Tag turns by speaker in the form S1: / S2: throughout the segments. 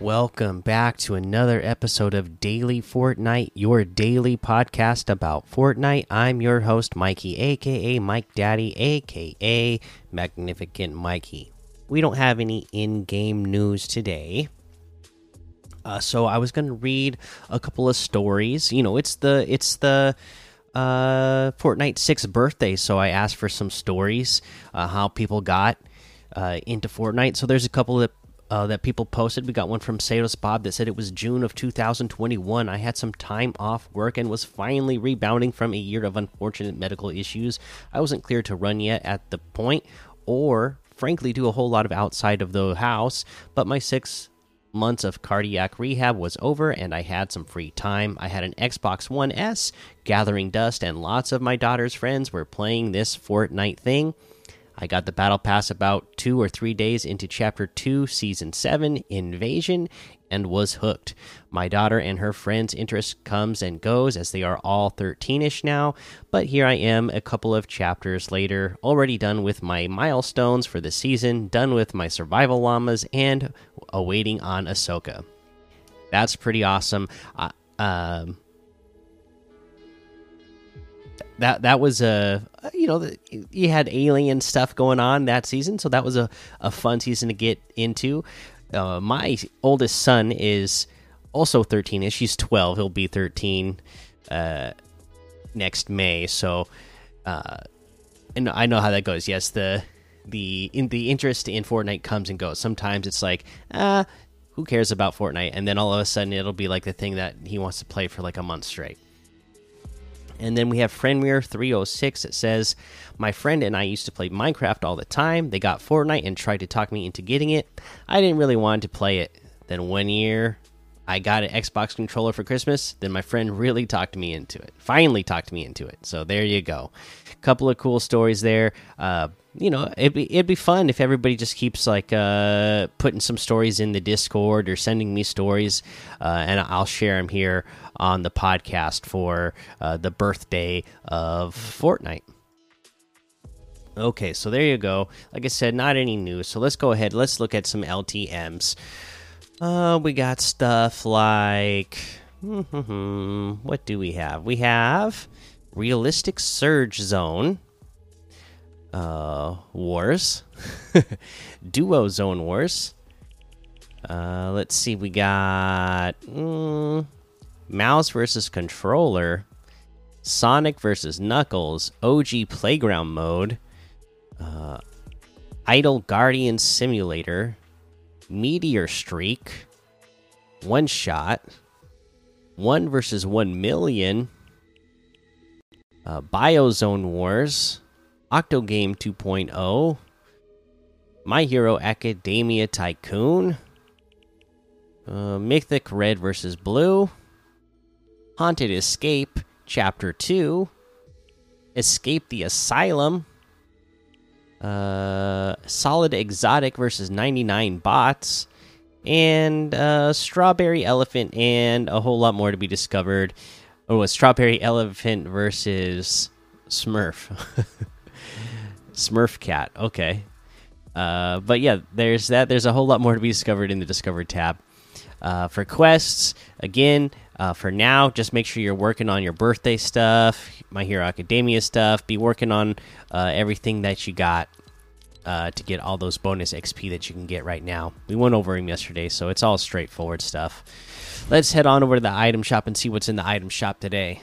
S1: welcome back to another episode of Daily Fortnite, your daily podcast about Fortnite. I'm your host, Mikey, aka Mike Daddy, aka Magnificent Mikey. We don't have any in game news today. Uh, so I was gonna read a couple of stories. You know, it's the it's the uh, Fortnite sixth birthday, so I asked for some stories, uh, how people got uh, into Fortnite. So there's a couple that uh, that people posted. We got one from Sados Bob that said it was June of 2021. I had some time off work and was finally rebounding from a year of unfortunate medical issues. I wasn't clear to run yet at the point, or frankly, do a whole lot of outside of the house. But my six months of cardiac rehab was over and I had some free time. I had an Xbox One S, gathering dust, and lots of my daughter's friends were playing this Fortnite thing. I got the battle pass about two or three days into chapter two, season seven, Invasion, and was hooked. My daughter and her friends' interest comes and goes as they are all 13 ish now, but here I am a couple of chapters later, already done with my milestones for the season, done with my survival llamas, and awaiting on Ahsoka. That's pretty awesome. Um, that that was a you know you had alien stuff going on that season, so that was a a fun season to get into. Uh, my oldest son is also 13 ish. He's 12. He'll be 13 uh, next May. So, uh, and I know how that goes. Yes, the the in the interest in Fortnite comes and goes. Sometimes it's like, ah, who cares about Fortnite? And then all of a sudden it'll be like the thing that he wants to play for like a month straight. And then we have Friendmere306 that says, My friend and I used to play Minecraft all the time. They got Fortnite and tried to talk me into getting it. I didn't really want to play it. Then one year, I got an Xbox controller for Christmas. Then my friend really talked me into it. Finally talked me into it. So there you go. Couple of cool stories there. Uh, you know, it'd be it'd be fun if everybody just keeps like uh, putting some stories in the Discord or sending me stories, uh, and I'll share them here on the podcast for uh, the birthday of Fortnite. Okay, so there you go. Like I said, not any news. So let's go ahead. Let's look at some LTM's. Uh, we got stuff like what do we have? We have realistic surge zone uh, wars, duo zone wars. Uh, let's see, we got mm, mouse versus controller, Sonic versus Knuckles, OG playground mode, uh, Idle Guardian Simulator, Meteor Streak, One Shot, One versus One Million, uh, Biozone Wars. Octogame 2.0, My Hero Academia Tycoon, uh, Mythic Red versus Blue, Haunted Escape Chapter 2, Escape the Asylum, uh, Solid Exotic versus 99 Bots, and uh, Strawberry Elephant, and a whole lot more to be discovered. Oh, a Strawberry Elephant versus Smurf. Smurf Cat. Okay. Uh, but yeah, there's that. There's a whole lot more to be discovered in the Discovered tab. Uh, for quests, again, uh, for now, just make sure you're working on your birthday stuff, My Hero Academia stuff. Be working on uh, everything that you got uh, to get all those bonus XP that you can get right now. We went over them yesterday, so it's all straightforward stuff. Let's head on over to the item shop and see what's in the item shop today.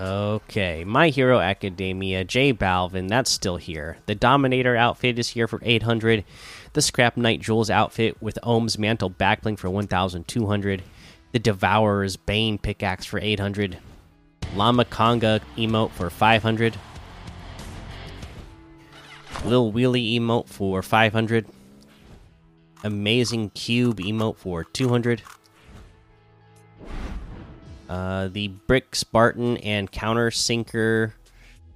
S1: Okay, My Hero Academia, J Balvin, that's still here. The Dominator outfit is here for 800. The Scrap Knight Jules outfit with Ohm's Mantle backbling for 1200. The Devourer's Bane pickaxe for 800. Llama Conga emote for 500. Lil Wheelie emote for 500. amazing cube emote for 200. Uh, the brick Spartan and counter sinker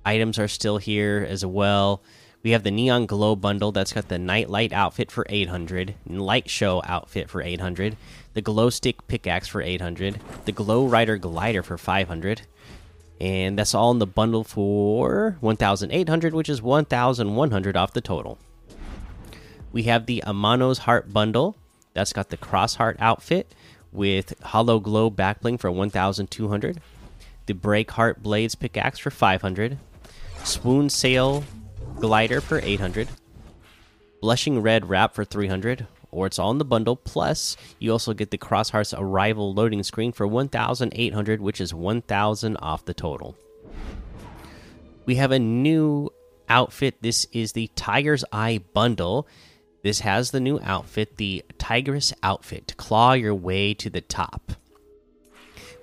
S1: items are still here as well. We have the neon glow bundle that's got the nightlight outfit for 800, light show outfit for 800, the glow stick pickaxe for 800, the glow rider glider for 500, and that's all in the bundle for 1,800, which is 1,100 off the total. We have the Amano's Heart bundle that's got the cross heart outfit with hollow glow backbling for 1,200, the Breakheart blades pickaxe for 500, swoon sail glider for 800, blushing red wrap for 300, or it's all in the bundle. Plus, you also get the Cross Hearts arrival loading screen for 1,800, which is 1,000 off the total. We have a new outfit. This is the Tiger's Eye bundle. This has the new outfit, the Tigress outfit. Claw your way to the top.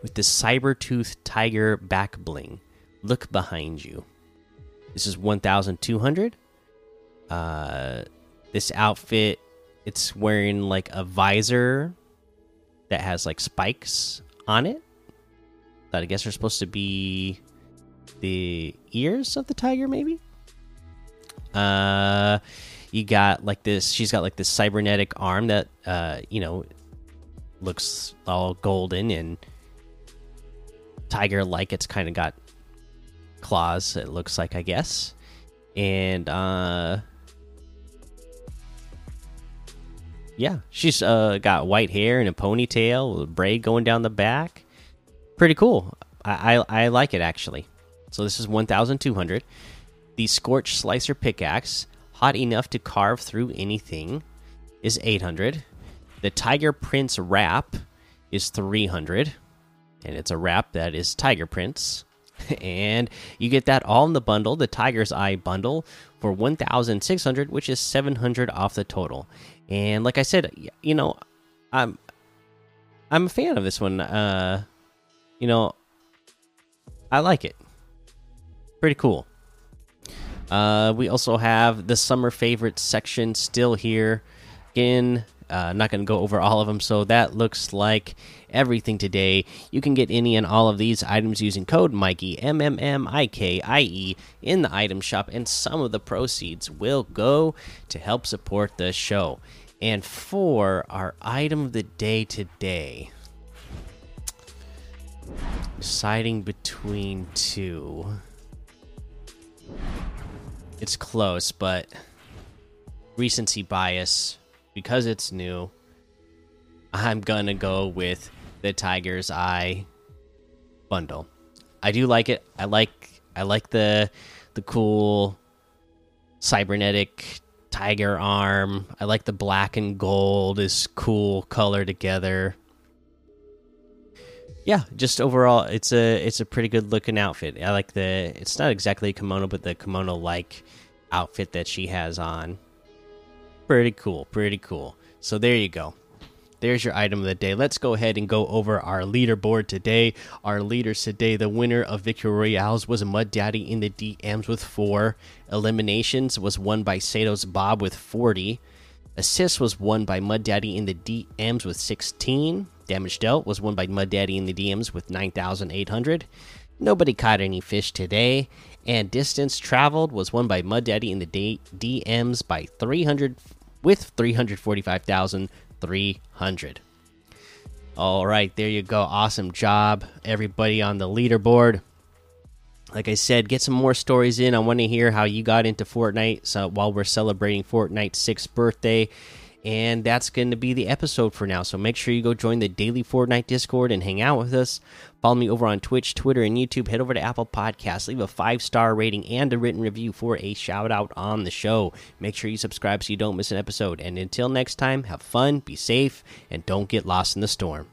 S1: With the Cybertooth Tiger back bling. Look behind you. This is 1,200. Uh, this outfit it's wearing like a visor that has like spikes on it that I guess are supposed to be the ears of the tiger, maybe. Uh, you got like this. She's got like this cybernetic arm that uh, you know, looks all golden and tiger like. It's kind of got claws. It looks like, I guess, and uh yeah, she's uh, got white hair and a ponytail with a braid going down the back. Pretty cool. I, I, I like it actually. So this is 1,200. The Scorch Slicer pickaxe, hot enough to carve through anything, is 800. The Tiger Prince wrap is 300, and it's a wrap that is Tiger Prince. and you get that all in the bundle, the Tiger's Eye bundle, for 1,600, which is 700 off the total. And like I said, you know, I'm I'm a fan of this one. Uh, you know, I like it. Pretty cool. Uh, we also have the summer favorites section still here. Again, uh, not going to go over all of them. So that looks like everything today. You can get any and all of these items using code Mikey M M M I K I E in the item shop, and some of the proceeds will go to help support the show. And for our item of the day today, deciding between two. It's close, but recency bias because it's new. I'm gonna go with the Tiger's Eye bundle. I do like it. I like I like the the cool cybernetic tiger arm. I like the black and gold is cool color together. Yeah, just overall, it's a it's a pretty good looking outfit. I like the. It's not exactly a kimono, but the kimono like outfit that she has on. Pretty cool, pretty cool. So there you go there's your item of the day. Let's go ahead and go over our leaderboard today. Our leaders today, the winner of Victory Royales was Mud Daddy in the DMs with four. Eliminations was won by Sato's Bob with 40. Assist was won by Mud Daddy in the DMs with 16. Damage dealt was won by Mud Daddy in the DMs with 9,800. Nobody caught any fish today. And distance traveled was won by Mud Daddy in the DMs by 300 with 345,300. All right, there you go. Awesome job, everybody on the leaderboard. Like I said, get some more stories in. I want to hear how you got into Fortnite so while we're celebrating Fortnite's sixth birthday. And that's going to be the episode for now. So make sure you go join the daily Fortnite Discord and hang out with us. Follow me over on Twitch, Twitter, and YouTube. Head over to Apple Podcasts, leave a five star rating and a written review for a shout out on the show. Make sure you subscribe so you don't miss an episode. And until next time, have fun, be safe, and don't get lost in the storm.